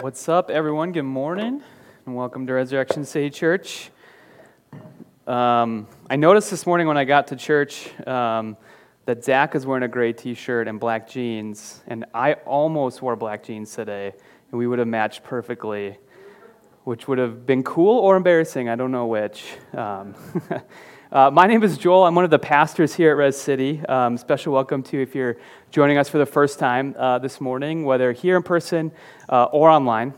What's up, everyone? Good morning, and welcome to Resurrection City Church. Um, I noticed this morning when I got to church um, that Zach is wearing a gray t shirt and black jeans, and I almost wore black jeans today, and we would have matched perfectly, which would have been cool or embarrassing. I don't know which. Um, Uh, my name is Joel. I'm one of the pastors here at Res City. Um, special welcome to if you're joining us for the first time uh, this morning, whether here in person uh, or online.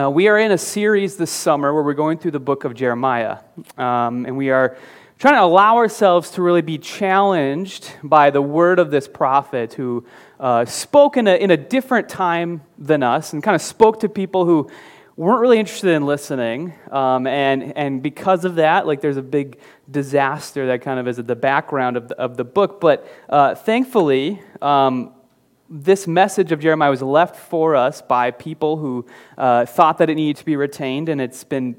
Uh, we are in a series this summer where we're going through the book of Jeremiah. Um, and we are trying to allow ourselves to really be challenged by the word of this prophet who uh, spoke in a, in a different time than us and kind of spoke to people who weren't really interested in listening. Um, and, and because of that, like there's a big disaster that kind of is at the background of the, of the book. But uh, thankfully, um, this message of Jeremiah was left for us by people who uh, thought that it needed to be retained, and it's been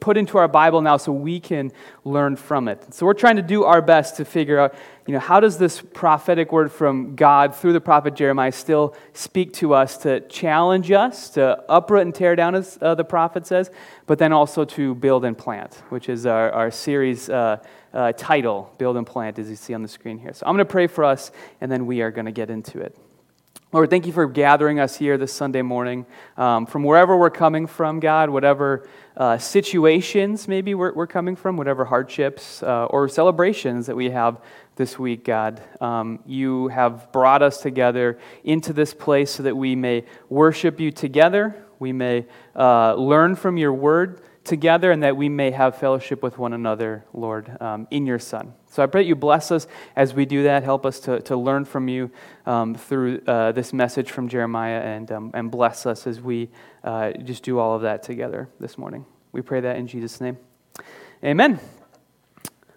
put into our Bible now so we can learn from it. So we're trying to do our best to figure out, you know, how does this prophetic word from God through the prophet Jeremiah still speak to us to challenge us, to uproot and tear down, as uh, the prophet says, but then also to build and plant, which is our, our series uh, uh, title, Build and Plant, as you see on the screen here. So I'm going to pray for us, and then we are going to get into it. Lord, thank you for gathering us here this Sunday morning. Um, from wherever we're coming from, God, whatever uh, situations maybe we're, we're, coming from, whatever hardships uh, or celebrations that we have this week, God, um, you have brought us together into this place so that we may worship you together, we may uh, learn from your word together, and that we may have fellowship with one another, Lord, um, in your Son. So I pray you bless us as we do that. Help us to, to learn from you um, through uh, this message from Jeremiah and, um, and bless us as we uh, just do all of that together this morning. We pray that in Jesus' name. Amen.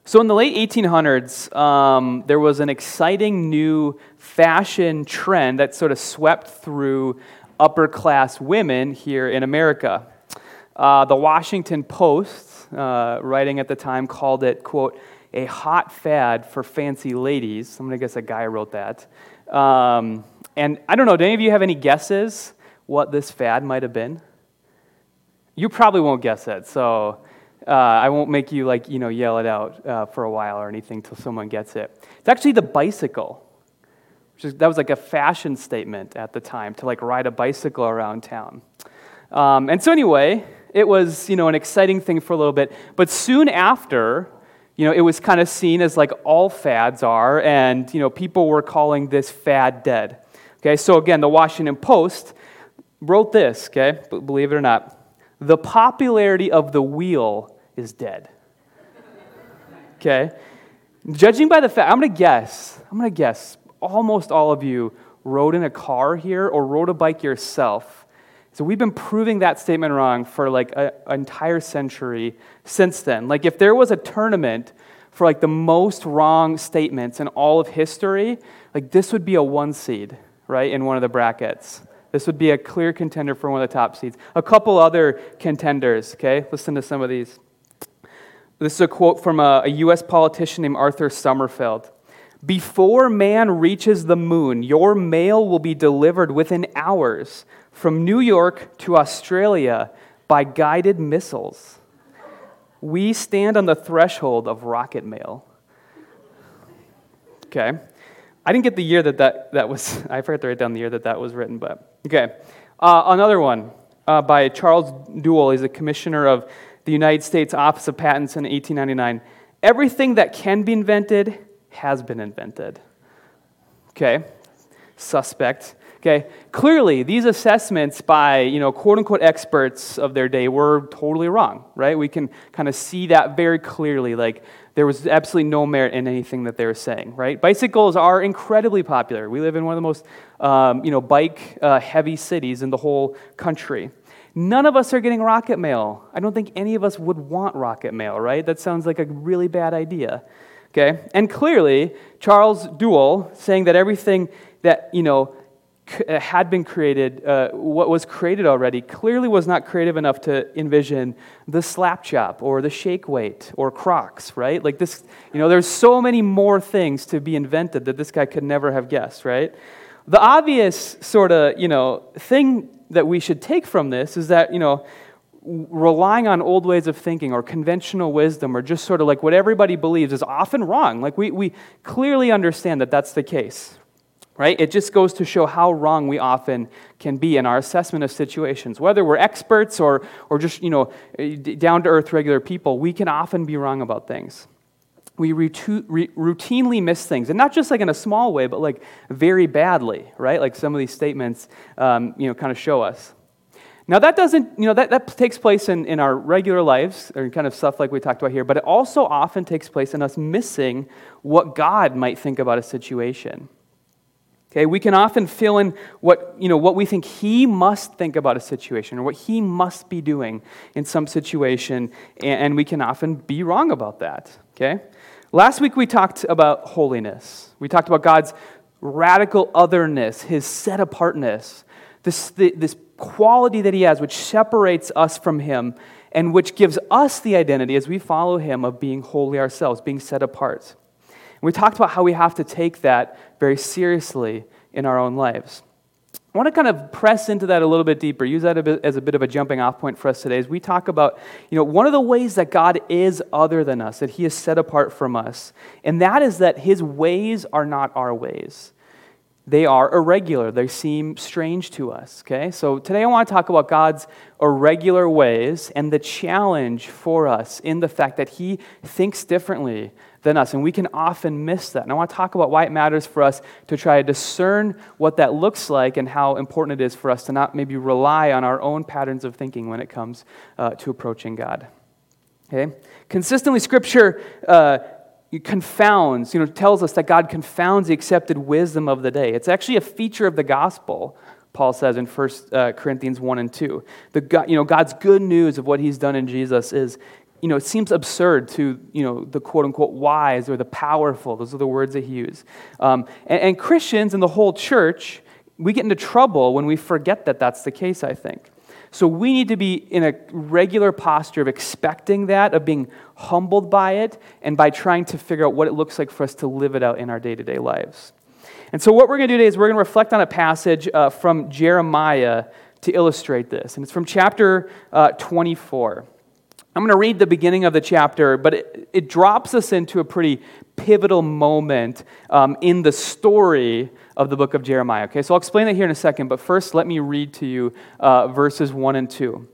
So, in the late 1800s, um, there was an exciting new fashion trend that sort of swept through upper class women here in America. Uh, the Washington Post, uh, writing at the time, called it, quote, a hot fad for fancy ladies. I'm going to guess a guy wrote that. Um, and I don't know, do any of you have any guesses what this fad might have been? You probably won't guess it, so uh, I won't make you like you know yell it out uh, for a while or anything till someone gets it. It's actually the bicycle. Which is, that was like a fashion statement at the time to like ride a bicycle around town. Um, and so anyway, it was you know an exciting thing for a little bit, but soon after, you know, it was kind of seen as like all fads are, and, you know, people were calling this fad dead. Okay, so again, the Washington Post wrote this, okay, believe it or not. The popularity of the wheel is dead. Okay? Judging by the fact, I'm gonna guess, I'm gonna guess, almost all of you rode in a car here or rode a bike yourself so we've been proving that statement wrong for like an entire century since then. Like if there was a tournament for like the most wrong statements in all of history, like this would be a one seed, right, in one of the brackets. This would be a clear contender for one of the top seeds. A couple other contenders, okay? Listen to some of these. This is a quote from a, a U.S. politician named Arthur Summerfield. Before man reaches the moon, your mail will be delivered within hours from New York to Australia by guided missiles. We stand on the threshold of rocket mail. Okay. I didn't get the year that that, that was, I forgot to write down the year that that was written, but okay. Uh, another one uh, by Charles Duell. He's a commissioner of the United States Office of Patents in 1899. Everything that can be invented has been invented. Okay. Suspect. Okay, clearly these assessments by you know quote unquote experts of their day were totally wrong, right? We can kind of see that very clearly. Like there was absolutely no merit in anything that they were saying, right? Bicycles are incredibly popular. We live in one of the most um, you know bike uh, heavy cities in the whole country. None of us are getting rocket mail. I don't think any of us would want rocket mail, right? That sounds like a really bad idea. Okay? And clearly, Charles Duell saying that everything that, you know, uh, had been created, uh, what was created already, clearly was not creative enough to envision the slap chop or the shake weight or Crocs, right? Like this, you know, there's so many more things to be invented that this guy could never have guessed, right? The obvious sort of, you know, thing that we should take from this is that, you know, relying on old ways of thinking or conventional wisdom or just sort of like what everybody believes is often wrong. Like we, we clearly understand that that's the case, right? It just goes to show how wrong we often can be in our assessment of situations. Whether we're experts or, or just, you know, down to earth regular people, we can often be wrong about things. We routinely miss things, and not just like in a small way, but like very badly, right? Like some of these statements, um, you know, kind of show us. Now, that doesn't, you know, that, that takes place in, in our regular lives, or kind of stuff like we talked about here, but it also often takes place in us missing what God might think about a situation. Okay, we can often fill in what, you know, what we think He must think about a situation or what He must be doing in some situation, and, and we can often be wrong about that. Okay? Last week we talked about holiness. We talked about God's radical otherness, His set apartness, this, this quality that he has, which separates us from him and which gives us the identity as we follow him of being holy ourselves, being set apart. And we talked about how we have to take that very seriously in our own lives. I want to kind of press into that a little bit deeper, use that a bit, as a bit of a jumping off point for us today as we talk about, you know, one of the ways that God is other than us, that he is set apart from us, and that is that his ways are not our ways they are irregular. They seem strange to us, okay? So today I want to talk about God's irregular ways and the challenge for us in the fact that He thinks differently than us, and we can often miss that. And I want to talk about why it matters for us to try to discern what that looks like and how important it is for us to not maybe rely on our own patterns of thinking when it comes uh, to approaching God. Okay? Consistently, Scripture. Uh, confounds, you know, tells us that God confounds the accepted wisdom of the day. It's actually a feature of the gospel, Paul says in 1 uh, Corinthians 1 and 2. The God, you know, God's good news of what he's done in Jesus is, you know, it seems absurd to, you know, the quote unquote wise or the powerful. Those are the words that he used. Um, and, and Christians and the whole church, we get into trouble when we forget that that's the case, I think. So we need to be in a regular posture of expecting that, of being humbled by it, and by trying to figure out what it looks like for us to live it out in our day to day lives. And so, what we're going to do today is we're going to reflect on a passage uh, from Jeremiah to illustrate this. And it's from chapter uh, 24. I'm going to read the beginning of the chapter, but it, it drops us into a pretty pivotal moment um, in the story of the book of Jeremiah. Okay, so I'll explain that here in a second, but first let me read to you uh, verses 1 and 2.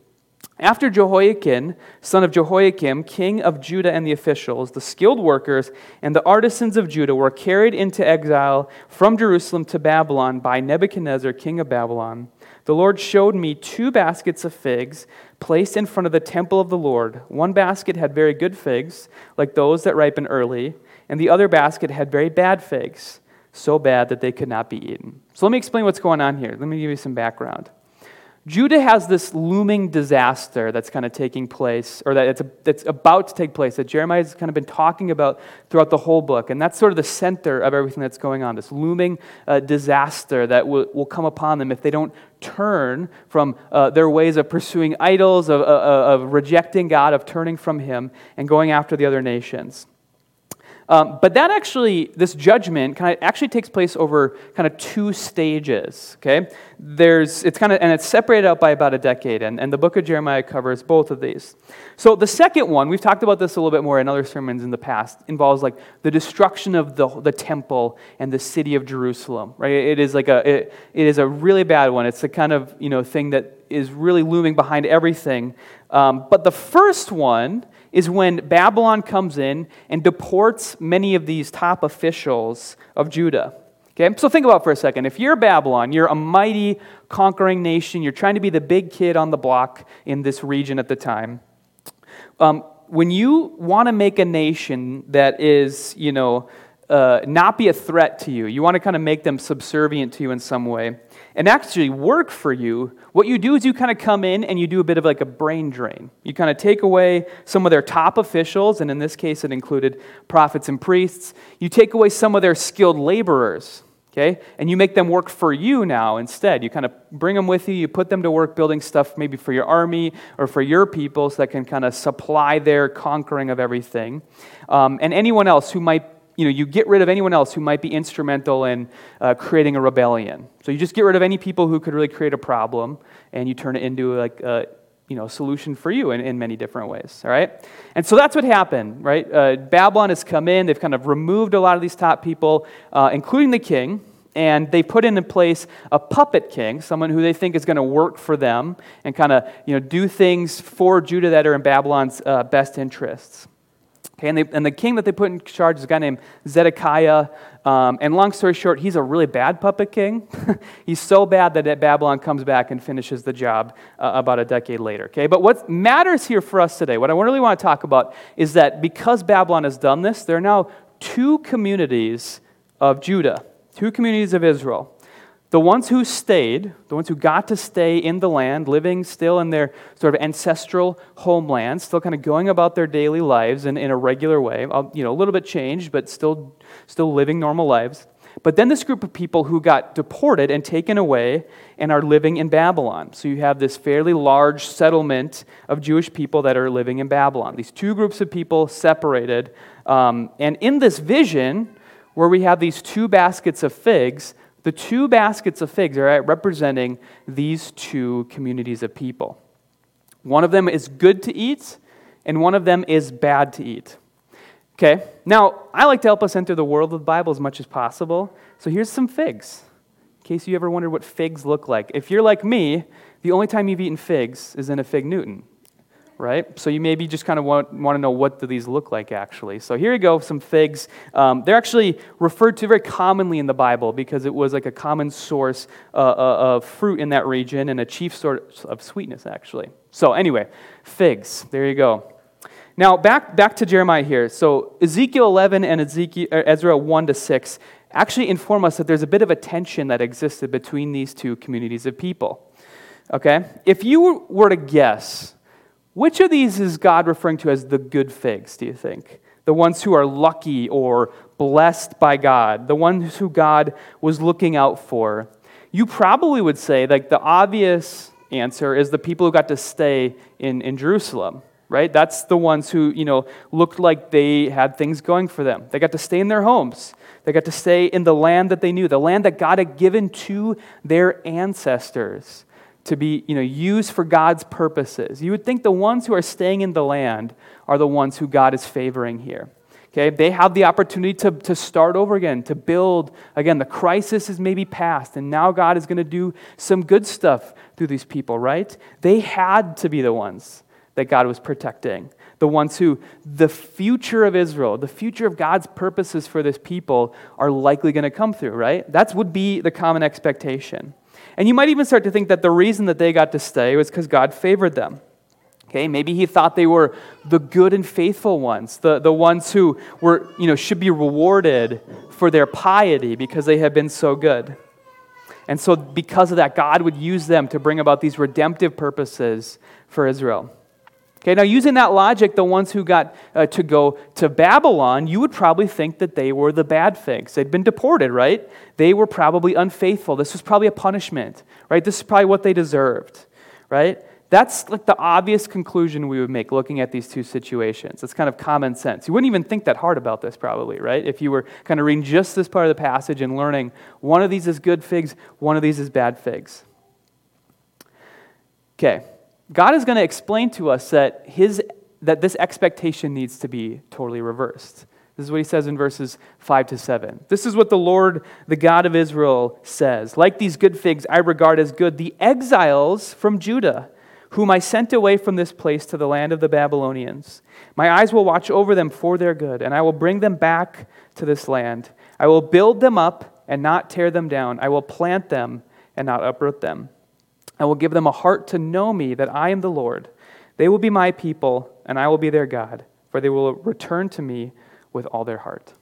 After Jehoiachin, son of Jehoiakim, king of Judah and the officials, the skilled workers, and the artisans of Judah were carried into exile from Jerusalem to Babylon by Nebuchadnezzar, king of Babylon, the Lord showed me two baskets of figs placed in front of the temple of the Lord. One basket had very good figs, like those that ripen early, and the other basket had very bad figs so bad that they could not be eaten. So let me explain what's going on here. Let me give you some background. Judah has this looming disaster that's kind of taking place, or that it's, a, that's about to take place, that Jeremiah has kind of been talking about throughout the whole book. And that's sort of the center of everything that's going on this looming uh, disaster that will, will come upon them if they don't turn from uh, their ways of pursuing idols, of, of, of rejecting God, of turning from Him, and going after the other nations. Um, but that actually, this judgment kind of actually takes place over kind of two stages. Okay, there's it's kind of and it's separated out by about a decade, and, and the book of Jeremiah covers both of these. So the second one, we've talked about this a little bit more in other sermons in the past, involves like the destruction of the the temple and the city of Jerusalem. Right, it is like a it, it is a really bad one. It's the kind of you know thing that is really looming behind everything. Um, but the first one is when Babylon comes in and deports many of these top officials of Judah. Okay, so think about for a second. If you're Babylon, you're a mighty conquering nation, you're trying to be the big kid on the block in this region at the time. Um, when you want to make a nation that is, you know, uh, not be a threat to you, you want to kind of make them subservient to you in some way, and actually work for you, what you do is you kind of come in and you do a bit of like a brain drain. You kind of take away some of their top officials, and in this case, it included prophets and priests. You take away some of their skilled laborers, okay? And you make them work for you now instead. You kind of bring them with you, you put them to work building stuff maybe for your army or for your people so that can kind of supply their conquering of everything. Um, and anyone else who might you know, you get rid of anyone else who might be instrumental in uh, creating a rebellion. So you just get rid of any people who could really create a problem, and you turn it into like a you know, solution for you in, in many different ways. All right, and so that's what happened. Right, uh, Babylon has come in. They've kind of removed a lot of these top people, uh, including the king. And they put into place a puppet king, someone who they think is going to work for them and kind of you know, do things for Judah that are in Babylon's uh, best interests. Okay, and, they, and, the king that they put in charge is a guy named Zedekiah. Um, and long story short, he's a really bad puppet king. he's so bad that Babylon comes back and finishes the job uh, about a decade later. Okay, but what matters here for us today, what I really want to talk about, is that because Babylon has done this, there are now two communities of Judah, two communities of Israel. The ones who stayed, the ones who got to stay in the land, living still in their sort of ancestral homeland, still kind of going about their daily lives in, in a regular way, you know, a little bit changed, but still, still living normal lives. But then this group of people who got deported and taken away and are living in Babylon. So you have this fairly large settlement of Jewish people that are living in Babylon. These two groups of people separated. Um, and in this vision, where we have these two baskets of figs, the two baskets of figs are representing these two communities of people. One of them is good to eat, and one of them is bad to eat. Okay, now I like to help us enter the world of the Bible as much as possible. So here's some figs, in case you ever wondered what figs look like. If you're like me, the only time you've eaten figs is in a fig Newton right? So you maybe just kind of want, want to know what do these look like actually. So here you go, some figs. Um, they're actually referred to very commonly in the Bible because it was like a common source uh, uh of fruit in that region and a chief source of sweetness actually. So anyway, figs. There you go. Now back back to Jeremiah here. So Ezekiel 11 and Ezekiel, uh, Ezra 1 to 6 actually inform us that there's a bit of a tension that existed between these two communities of people. Okay? If you were to guess which of these is God referring to as the good figs, do you think? The ones who are lucky or blessed by God, the ones who God was looking out for. You probably would say, like, the obvious answer is the people who got to stay in, in Jerusalem, right? That's the ones who, you know, looked like they had things going for them. They got to stay in their homes. They got to stay in the land that they knew, the land that God had given to their ancestors to be you know, used for God's purposes. You would think the ones who are staying in the land are the ones who God is favoring here. Okay, they have the opportunity to, to start over again, to build. Again, the crisis is maybe past, and now God is going to do some good stuff through these people, right? They had to be the ones that God was protecting. The ones who, the future of Israel, the future of God's purposes for this people are likely going to come through, right? That would be the common expectation. And you might even start to think that the reason that they got to stay was because God favored them. Okay, maybe he thought they were the good and faithful ones, the, the ones who were, you know, should be rewarded for their piety because they have been so good. And so, because of that, God would use them to bring about these redemptive purposes for Israel. Okay, now using that logic, the ones who got uh, to go to Babylon, you would probably think that they were the bad figs. They'd been deported, right? They were probably unfaithful. This was probably a punishment, right? This is probably what they deserved, right? That's like the obvious conclusion we would make looking at these two situations. It's kind of common sense. You wouldn't even think that hard about this, probably, right? If you were kind of reading just this part of the passage and learning one of these is good figs, one of these is bad figs. Okay, God is going to explain to us that, his, that this expectation needs to be totally reversed. This is what he says in verses 5 to 7. This is what the Lord, the God of Israel, says Like these good figs, I regard as good the exiles from Judah, whom I sent away from this place to the land of the Babylonians. My eyes will watch over them for their good, and I will bring them back to this land. I will build them up and not tear them down. I will plant them and not uproot them. I will give them a heart to know me, that I am the Lord. They will be my people, and I will be their God, for they will return to me with all their heart.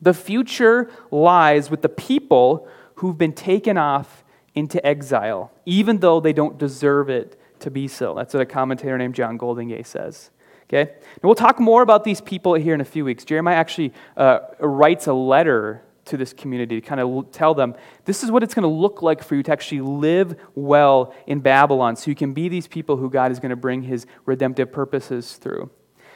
The future lies with the people who've been taken off into exile, even though they don't deserve it to be so. That's what a commentator named John Goldingay says. Okay? And we'll talk more about these people here in a few weeks. Jeremiah actually uh, writes a letter to this community to kind of tell them this is what it's going to look like for you to actually live well in Babylon so you can be these people who God is going to bring his redemptive purposes through.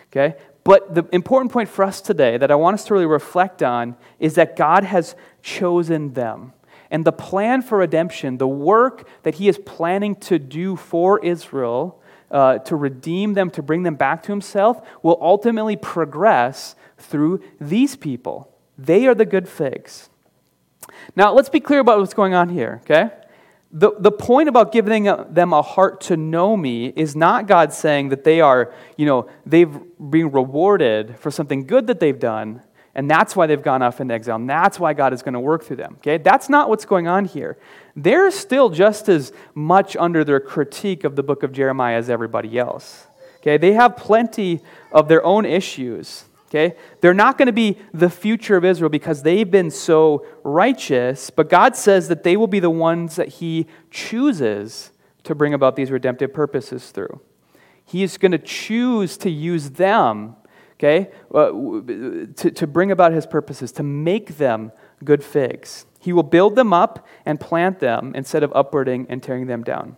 Okay? But the important point for us today that I want us to really reflect on is that God has chosen them. And the plan for redemption, the work that He is planning to do for Israel, uh, to redeem them, to bring them back to Himself, will ultimately progress through these people. They are the good figs. Now, let's be clear about what's going on here, okay? The, the point about giving them a heart to know me is not God saying that they are, you know, they've been rewarded for something good that they've done, and that's why they've gone off into exile, and that's why God is going to work through them. Okay? That's not what's going on here. They're still just as much under their critique of the book of Jeremiah as everybody else. Okay? They have plenty of their own issues. Okay? They're not going to be the future of Israel because they've been so righteous, but God says that they will be the ones that He chooses to bring about these redemptive purposes through. He is going to choose to use them, okay, uh, to, to bring about His purposes, to make them good figs. He will build them up and plant them instead of uprooting and tearing them down.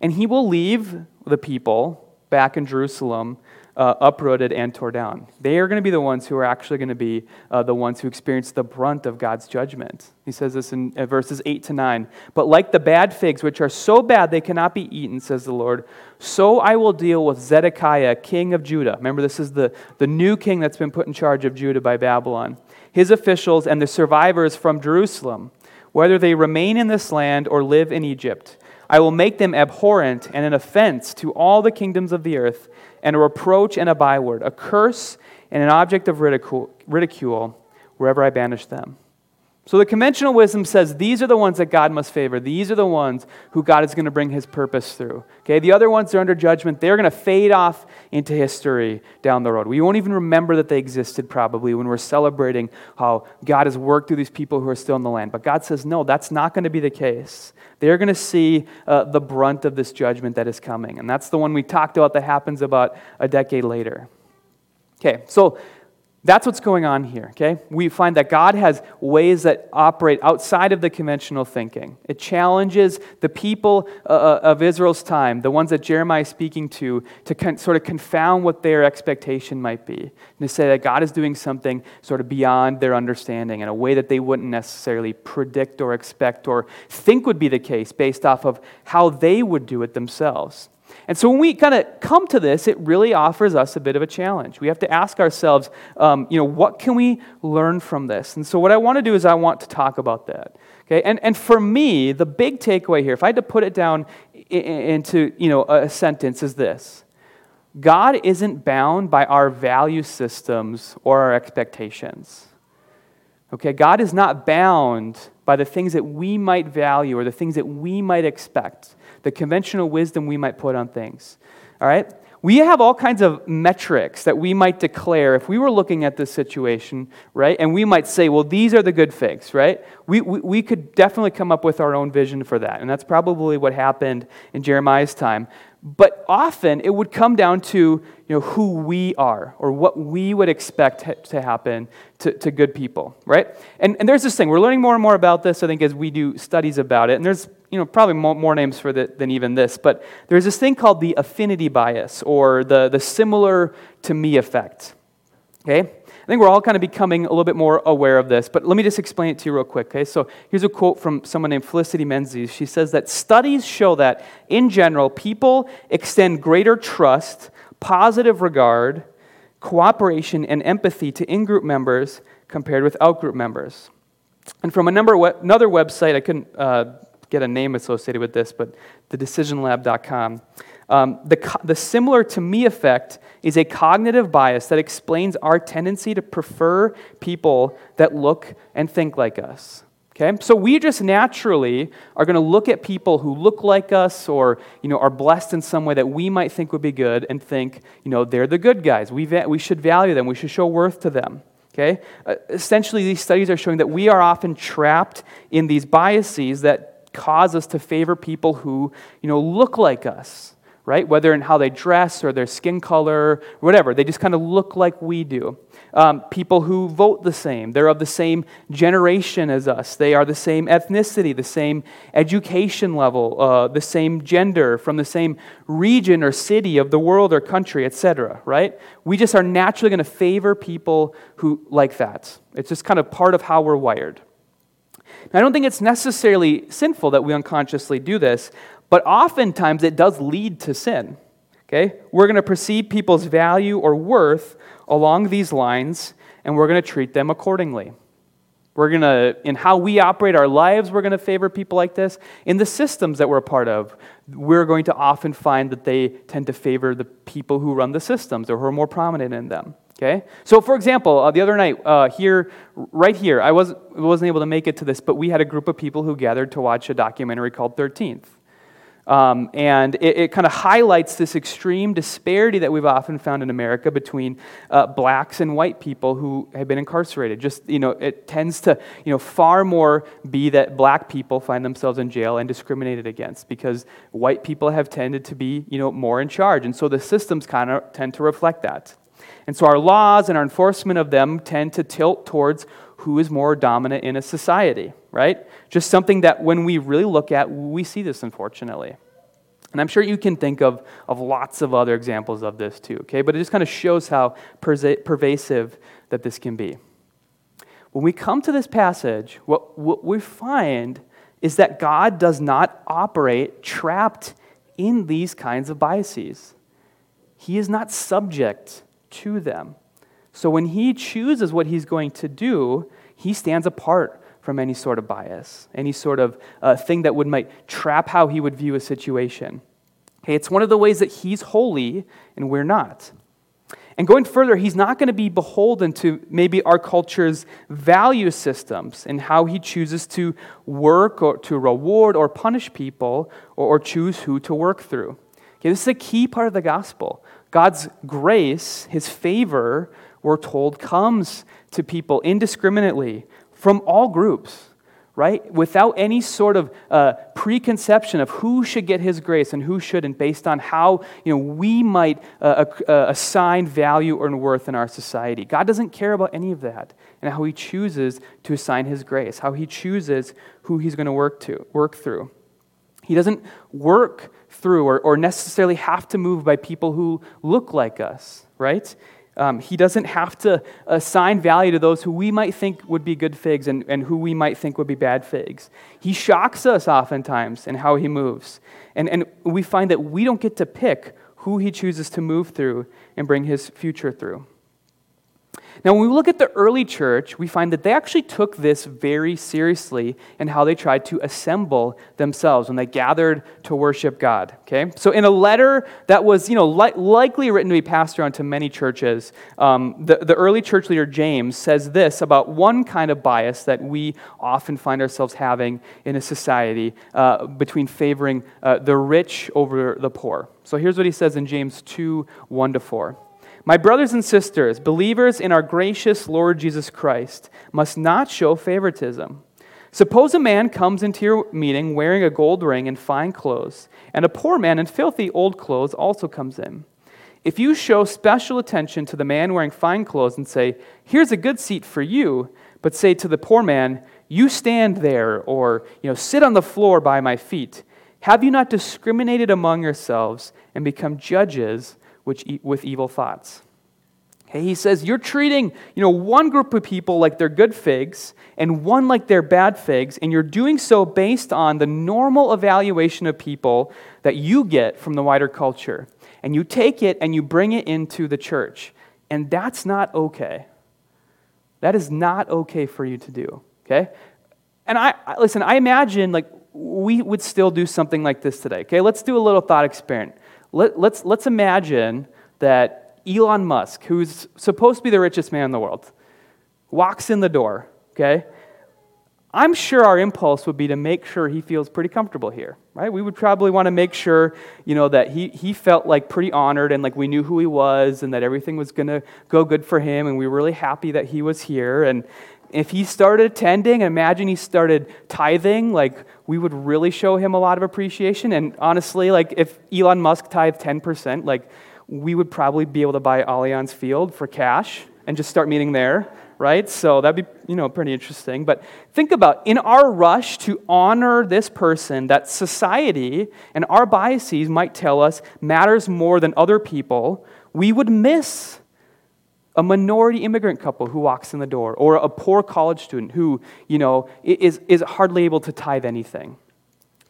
And He will leave the people back in Jerusalem uh, uprooted and tore down. They are going to be the ones who are actually going to be uh, the ones who experience the brunt of God's judgment. He says this in uh, verses 8 to 9. But like the bad figs, which are so bad they cannot be eaten, says the Lord, so I will deal with Zedekiah, king of Judah. Remember, this is the, the new king that's been put in charge of Judah by Babylon. His officials and the survivors from Jerusalem, whether they remain in this land or live in Egypt. I will make them abhorrent and an offense to all the kingdoms of the earth and a reproach and a byword, a curse and an object of ridicule, ridicule wherever I banish them. So the conventional wisdom says these are the ones that God must favor. These are the ones who God is going to bring his purpose through. Okay, the other ones are under judgment. They're going to fade off into history down the road. We won't even remember that they existed probably when we're celebrating how God has worked through these people who are still in the land. But God says, no, that's not going to be the case. They're going to see uh, the brunt of this judgment that is coming. And that's the one we talked about that happens about a decade later. Okay, so that's what's going on here, okay? We find that God has ways that operate outside of the conventional thinking. It challenges the people uh, uh of Israel's time, the ones that Jeremiah is speaking to, to con- sort of confound what their expectation might be. And to say that God is doing something sort of beyond their understanding in a way that they wouldn't necessarily predict or expect or think would be the case based off of how they would do it themselves. And so when we kind of come to this, it really offers us a bit of a challenge. We have to ask ourselves, um, you know, what can we learn from this? And so what I want to do is I want to talk about that. Okay? And, and for me, the big takeaway here, if I had to put it down into, you know, a sentence, is this. God isn't bound by our value systems or our expectations. Okay, God is not bound by the things that we might value or the things that we might expect the conventional wisdom we might put on things. All right? We have all kinds of metrics that we might declare if we were looking at this situation, right? And we might say, well, these are the good figs, right? We, we, we could definitely come up with our own vision for that. And that's probably what happened in Jeremiah's time. But often it would come down to you know, who we are or what we would expect to happen to, to good people, right? And, and there's this thing, we're learning more and more about this, I think, as we do studies about it. And there's you know, probably more, more names for it than even this, but there's this thing called the affinity bias or the, the similar to me effect. Okay? I think we're all kind of becoming a little bit more aware of this, but let me just explain it to you real quick. Okay? So here's a quote from someone named Felicity Menzies. She says that studies show that, in general, people extend greater trust, positive regard, cooperation, and empathy to in group members compared with out group members. And from a number, another website, I couldn't uh, get a name associated with this, but thedecisionlab.com. Um, the, the similar to me effect is a cognitive bias that explains our tendency to prefer people that look and think like us. Okay? So we just naturally are going to look at people who look like us or you know, are blessed in some way that we might think would be good and think, you know, they're the good guys. We, va- we should value them. We should show worth to them. Okay? Uh, essentially, these studies are showing that we are often trapped in these biases that cause us to favor people who, you know, look like us right? Whether in how they dress or their skin color, whatever. They just kind of look like we do. Um, people who vote the same. They're of the same generation as us. They are the same ethnicity, the same education level, uh, the same gender, from the same region or city of the world or country, etc., right? We just are naturally going to favor people who like that. It's just kind of part of how we're wired. Now, I don't think it's necessarily sinful that we unconsciously do this, but oftentimes it does lead to sin. Okay? We're going to perceive people's value or worth along these lines, and we're going to treat them accordingly. We're going to, in how we operate our lives, we're going to favor people like this. In the systems that we're a part of, we're going to often find that they tend to favor the people who run the systems or who are more prominent in them. Okay? So, for example, uh, the other night, uh, here, right here, I was, wasn't able to make it to this, but we had a group of people who gathered to watch a documentary called 13th. Um, and it, it kind of highlights this extreme disparity that we've often found in America between uh, blacks and white people who have been incarcerated. Just, you know, it tends to, you know, far more be that black people find themselves in jail and discriminated against because white people have tended to be, you know, more in charge. And so the systems kind of tend to reflect that. And so our laws and our enforcement of them tend to tilt towards who is more dominant in a society, right? Just something that when we really look at, we see this, unfortunately. And I'm sure you can think of, of lots of other examples of this too, okay? But it just kind of shows how pervasive that this can be. When we come to this passage, what, what we find is that God does not operate trapped in these kinds of biases. He is not subject to them. So when he chooses what he's going to do, he stands apart from any sort of bias, any sort of uh, thing that would might trap how he would view a situation. Okay, it's one of the ways that he's holy and we're not. And going further, he's not going to be beholden to maybe our culture's value systems and how he chooses to work or to reward or punish people or, or choose who to work through. Okay, this is a key part of the gospel. God's grace, his favor, we're told, comes to people indiscriminately from all groups, right? Without any sort of uh, preconception of who should get his grace and who shouldn't, based on how you know, we might uh, uh, assign value or worth in our society. God doesn't care about any of that and how he chooses to assign his grace, how he chooses who he's going to work to work through. He doesn't work through or, or necessarily have to move by people who look like us, right? Um, he doesn't have to assign value to those who we might think would be good figs and, and who we might think would be bad figs. He shocks us oftentimes in how he moves. And, and we find that we don't get to pick who he chooses to move through and bring his future through. Now, when we look at the early church, we find that they actually took this very seriously in how they tried to assemble themselves when they gathered to worship God. Okay? So, in a letter that was, you know, li- likely written to be passed around to many churches, um, the, the early church leader James says this about one kind of bias that we often find ourselves having in a society uh, between favoring uh, the rich over the poor. So, here's what he says in James 2 1 to 4. My brothers and sisters, believers in our gracious Lord Jesus Christ, must not show favoritism. Suppose a man comes into your meeting wearing a gold ring and fine clothes, and a poor man in filthy old clothes also comes in. If you show special attention to the man wearing fine clothes and say, Here's a good seat for you, but say to the poor man, You stand there, or you know, sit on the floor by my feet, have you not discriminated among yourselves and become judges which, with evil thoughts. Okay, he says you're treating you know, one group of people like they're good figs and one like they're bad figs, and you're doing so based on the normal evaluation of people that you get from the wider culture. And you take it and you bring it into the church. And that's not okay. That is not okay for you to do. Okay? And I listen, I imagine like we would still do something like this today. Okay, let's do a little thought experiment. Let, let's, let's imagine that Elon Musk, who's supposed to be the richest man in the world, walks in the door, okay? I'm sure our impulse would be to make sure he feels pretty comfortable here, right? We would probably want to make sure, you know, that he, he felt like pretty honored and like we knew who he was and that everything was going to go good for him and we were really happy that he was here. And, If he started attending, imagine he started tithing, like we would really show him a lot of appreciation. And honestly, like if Elon Musk tithed 10%, like we would probably be able to buy Allianz Field for cash and just start meeting there, right? So that'd be, you know, pretty interesting. But think about in our rush to honor this person that society and our biases might tell us matters more than other people, we would miss a minority immigrant couple who walks in the door or a poor college student who, you know, is, is hardly able to tithe anything.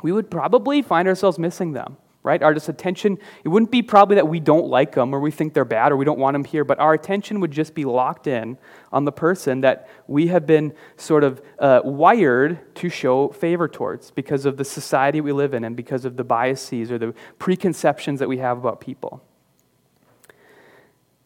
We would probably find ourselves missing them right? Our just attention, it wouldn't be probably that we don't like them or we think they're bad or we don't want them here, but our attention would just be locked in on the person that we have been sort of uh, wired to show favor towards because of the society we live in and because of the biases or the preconceptions that we have about people.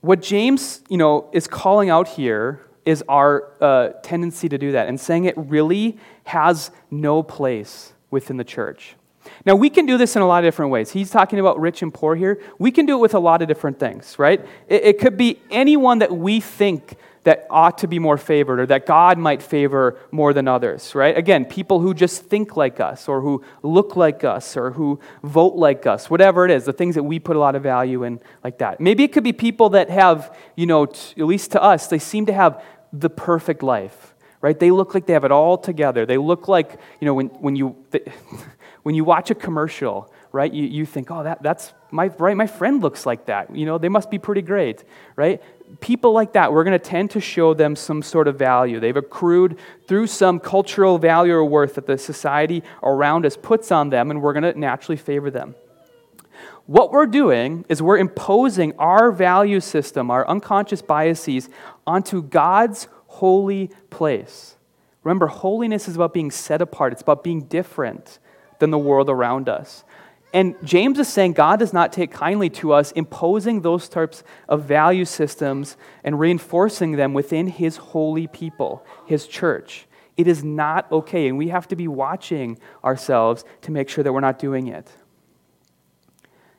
What James, you know, is calling out here is our uh, tendency to do that and saying it really has no place within the church. Now, we can do this in a lot of different ways. He's talking about rich and poor here. We can do it with a lot of different things, right? It, it, could be anyone that we think that ought to be more favored or that God might favor more than others, right? Again, people who just think like us or who look like us or who vote like us, whatever it is, the things that we put a lot of value in like that. Maybe it could be people that have, you know, t- at least to us, they seem to have the perfect life, right? They look like they have it all together. They look like, you know, when, when you. They, when you watch a commercial, right, you, you think, oh, that, that's my, right, my friend looks like that. You know, they must be pretty great, right? People like that, we're going to tend to show them some sort of value. They've accrued through some cultural value or worth that the society around us puts on them, and we're going to naturally favor them. What we're doing is we're imposing our value system, our unconscious biases, onto God's holy place. Remember, holiness is about being set apart, it's about being different than the world around us. And James is saying God does not take kindly to us imposing those types of value systems and reinforcing them within his holy people, his church. It is not okay, and we have to be watching ourselves to make sure that we're not doing it.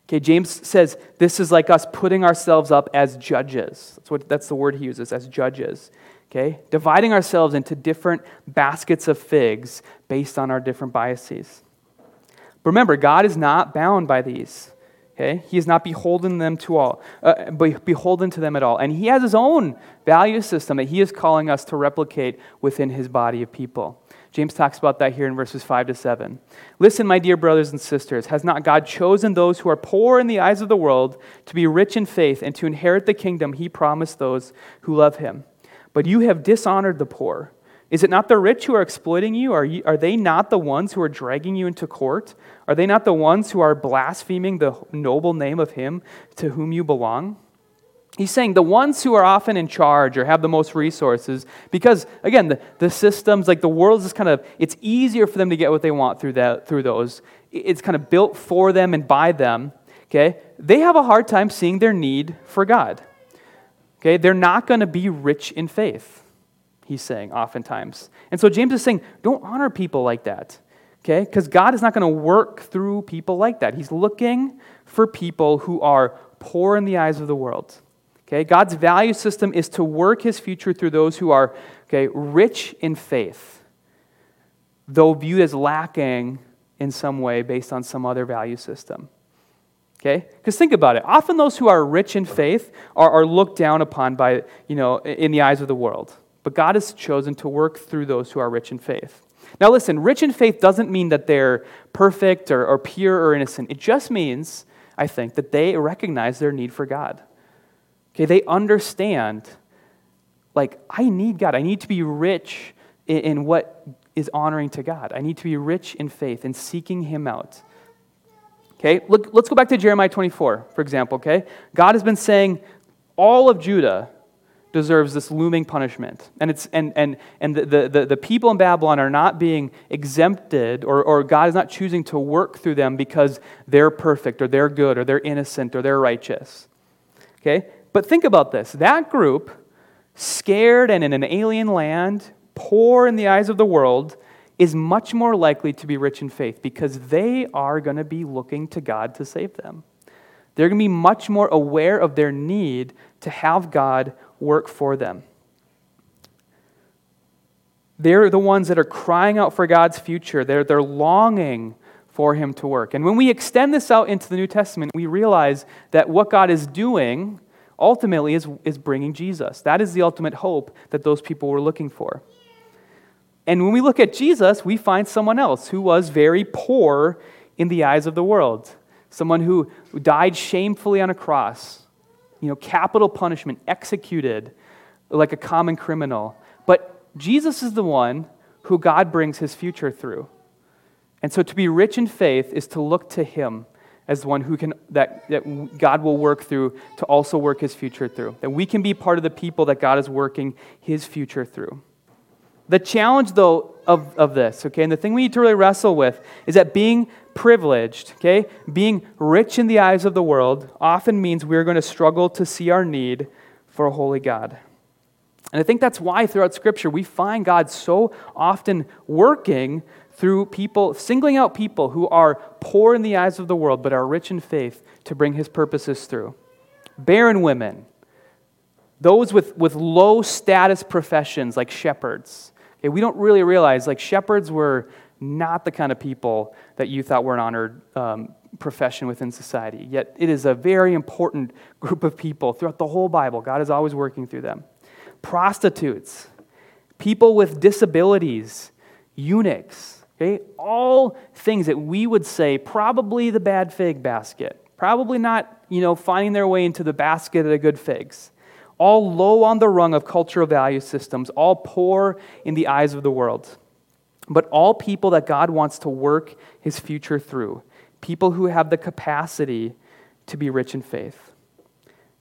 Okay, James says this is like us putting ourselves up as judges. That's, what, that's the word he uses, as judges. Okay, dividing ourselves into different baskets of figs based on our different biases. But remember, God is not bound by these. Okay? He is not beholden them to all, uh, beholden to them at all. And he has his own value system that he is calling us to replicate within his body of people. James talks about that here in verses 5 to 7. Listen, my dear brothers and sisters, has not God chosen those who are poor in the eyes of the world to be rich in faith and to inherit the kingdom he promised those who love him? But you have dishonored the poor. Is it not the rich who are exploiting you? Are, you? are they not the ones who are dragging you into court? Are they not the ones who are blaspheming the noble name of him to whom you belong? He's saying the ones who are often in charge or have the most resources, because again, the, the systems, like the world is kind of, it's easier for them to get what they want through, that, through those. It's kind of built for them and by them, okay? They have a hard time seeing their need for God. Okay? They're not going to be rich in faith, he's saying oftentimes. And so James is saying, don't honor people like that okay? Because God is not going to work through people like that. He's looking for people who are poor in the eyes of the world. Okay? God's value system is to work his future through those who are okay, rich in faith, though viewed as lacking in some way based on some other value system. Okay? Because think about it. Often those who are rich in faith are, are looked down upon by, you know, in the eyes of the world. But God has chosen to work through those who are rich in faith. Now, listen, rich in faith doesn't mean that they're perfect or, or pure or innocent. It just means, I think, that they recognize their need for God. Okay, they understand, like, I need God. I need to be rich in, in what is honoring to God. I need to be rich in faith and seeking Him out. Okay, look, let's go back to Jeremiah 24, for example. Okay, God has been saying, all of Judah deserves this looming punishment. And, it's, and, and, and the, the, the people in Babylon are not being exempted, or, or God is not choosing to work through them because they're perfect, or they're good, or they're innocent, or they're righteous. Okay? But think about this that group, scared and in an alien land, poor in the eyes of the world, is much more likely to be rich in faith because they are going to be looking to God to save them. They're going to be much more aware of their need to have God work for them. They're the ones that are crying out for God's future. They're, they're longing for Him to work. And when we extend this out into the New Testament, we realize that what God is doing ultimately is, is bringing Jesus. That is the ultimate hope that those people were looking for. And when we look at Jesus, we find someone else who was very poor in the eyes of the world, someone who died shamefully on a cross, you know, capital punishment, executed like a common criminal. But Jesus is the one who God brings his future through. And so to be rich in faith is to look to him as the one who can that, that God will work through to also work his future through. That we can be part of the people that God is working his future through. The challenge, though, of, of this, okay, and the thing we need to really wrestle with is that being privileged, okay, being rich in the eyes of the world often means we're going to struggle to see our need for a holy God. And I think that's why throughout Scripture we find God so often working through people, singling out people who are poor in the eyes of the world but are rich in faith to bring his purposes through. Barren women, those with, with low status professions like shepherds, Okay, we don't really realize, like, shepherds were not the kind of people that you thought were an honored um, profession within society. Yet it is a very important group of people throughout the whole Bible. God is always working through them. Prostitutes, people with disabilities, eunuchs, okay? All things that we would say probably the bad fig basket. Probably not, you know, finding their way into the basket of the good figs all low on the rung of cultural value systems, all poor in the eyes of the world, but all people that God wants to work his future through, people who have the capacity to be rich in faith.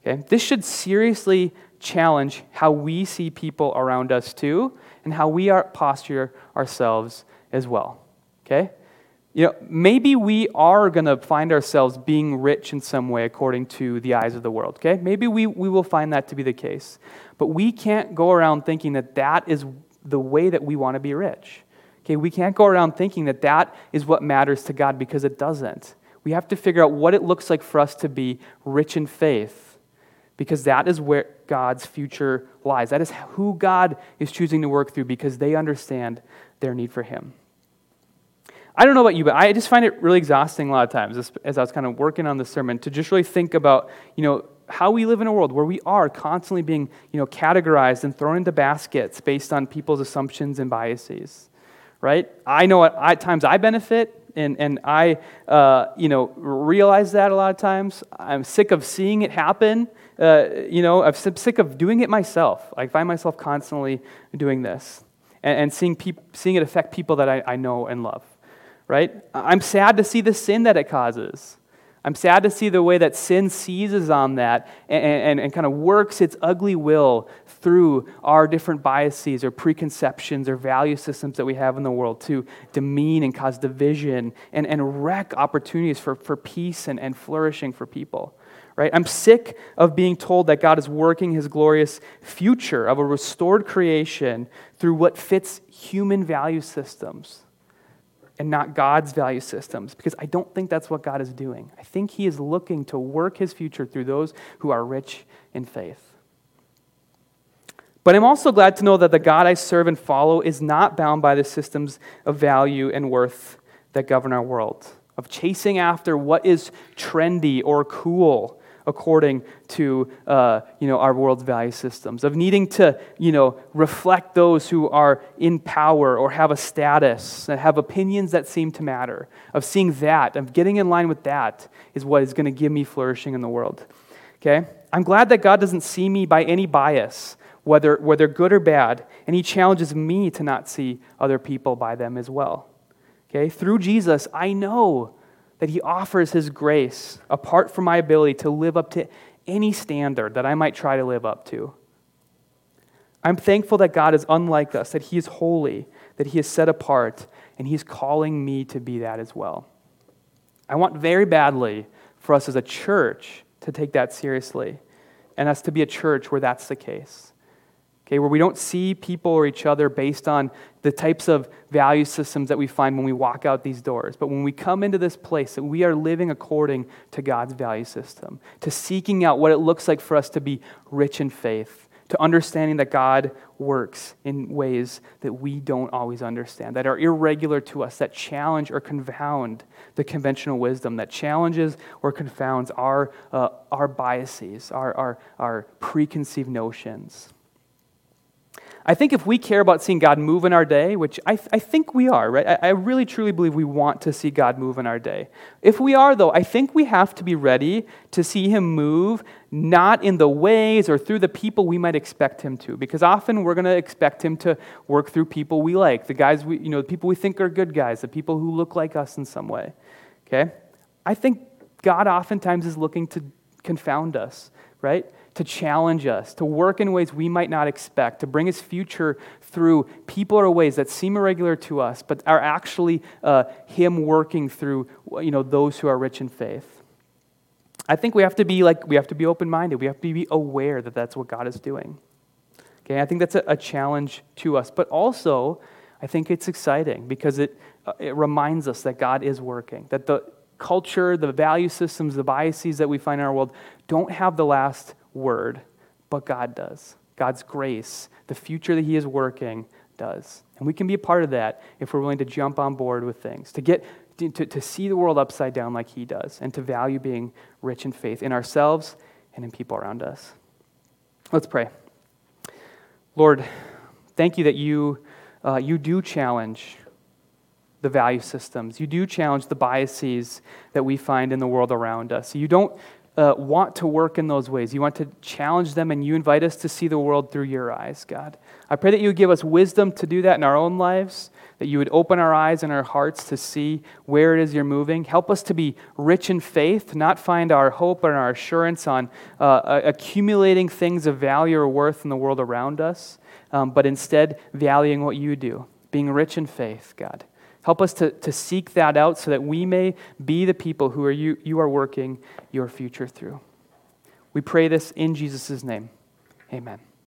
Okay? This should seriously challenge how we see people around us too, and how we are posture ourselves as well. Okay? You know, maybe we are going to find ourselves being rich in some way according to the eyes of the world, okay? Maybe we, we will find that to be the case. But we can't go around thinking that that is the way that we want to be rich. Okay, we can't go around thinking that that is what matters to God because it doesn't. We have to figure out what it looks like for us to be rich in faith because that is where God's future lies. That is who God is choosing to work through because they understand their need for Him. I don't know about you, but I just find it really exhausting a lot of times as, I was kind of working on the sermon to just really think about, you know, how we live in a world where we are constantly being, you know, categorized and thrown into baskets based on people's assumptions and biases, right? I know at, at times I benefit, and, and I, uh, you know, realize that a lot of times. I'm sick of seeing it happen. Uh, you know, I'm sick of doing it myself. I find myself constantly doing this and, and seeing, peop- seeing it affect people that I, I know and love right? I'm sad to see the sin that it causes. I'm sad to see the way that sin seizes on that and, and, and kind of works its ugly will through our different biases or preconceptions or value systems that we have in the world to demean and cause division and, and wreck opportunities for, for peace and, and flourishing for people. Right? I'm sick of being told that God is working his glorious future of a restored creation through what fits human value systems and not God's value systems because I don't think that's what God is doing. I think He is looking to work His future through those who are rich in faith. But I'm also glad to know that the God I serve and follow is not bound by the systems of value and worth that govern our world, of chasing after what is trendy or cool according to uh, you know, our world's value systems, of needing to you know, reflect those who are in power or have a status, and have opinions that seem to matter, of seeing that, of getting in line with that is what is going to give me flourishing in the world. Okay? I'm glad that God doesn't see me by any bias, whether, whether good or bad, and He challenges me to not see other people by them as well. Okay? Through Jesus, I know that He offers His grace apart from my ability to live up to any standard that I might try to live up to. I'm thankful that God is unlike us, that He is holy, that He is set apart, and He's calling me to be that as well. I want very badly for us as a church to take that seriously, and us to be a church where that's the case okay, where we don't see people or each other based on the types of value systems that we find when we walk out these doors. But when we come into this place, that we are living according to God's value system, to seeking out what it looks like for us to be rich in faith, to understanding that God works in ways that we don't always understand, that are irregular to us, that challenge or confound the conventional wisdom, that challenges or confounds our, uh, our biases, our, our, our preconceived notions. I think if we care about seeing God move in our day, which I, th- I think we are, right? I, I really truly believe we want to see God move in our day. If we are, though, I think we have to be ready to see Him move, not in the ways or through the people we might expect Him to, because often we're going to expect Him to work through people we like, the guys we, you know, the people we think are good guys, the people who look like us in some way. Okay? I think God oftentimes is looking to confound us, right? To challenge us, to work in ways we might not expect, to bring his future through people or ways that seem irregular to us, but are actually uh, him working through you know, those who are rich in faith. I think we have to be like we have to be open-minded. We have to be aware that that's what God is doing. Okay, I think that's a, a challenge to us, but also I think it's exciting because it uh, it reminds us that God is working, that the culture, the value systems, the biases that we find in our world don't have the last word, but God does. God's grace, the future that He is working, does. And we can be a part of that if we're willing to jump on board with things, to get to, to see the world upside down like He does, and to value being rich in faith in ourselves and in people around us. Let's pray. Lord, thank you that you, uh, you do challenge the value systems. You do challenge the biases that we find in the world around us. You don't uh, want to work in those ways. You want to challenge them, and you invite us to see the world through your eyes, God. I pray that you would give us wisdom to do that in our own lives, that you would open our eyes and our hearts to see where it is you're moving. Help us to be rich in faith, not find our hope and our assurance on uh, accumulating things of value or worth in the world around us, um, but instead valuing what you do, being rich in faith, God. Help us to, to seek that out so that we may be the people who are you, you are working your future through. We pray this in Jesus' name. Amen.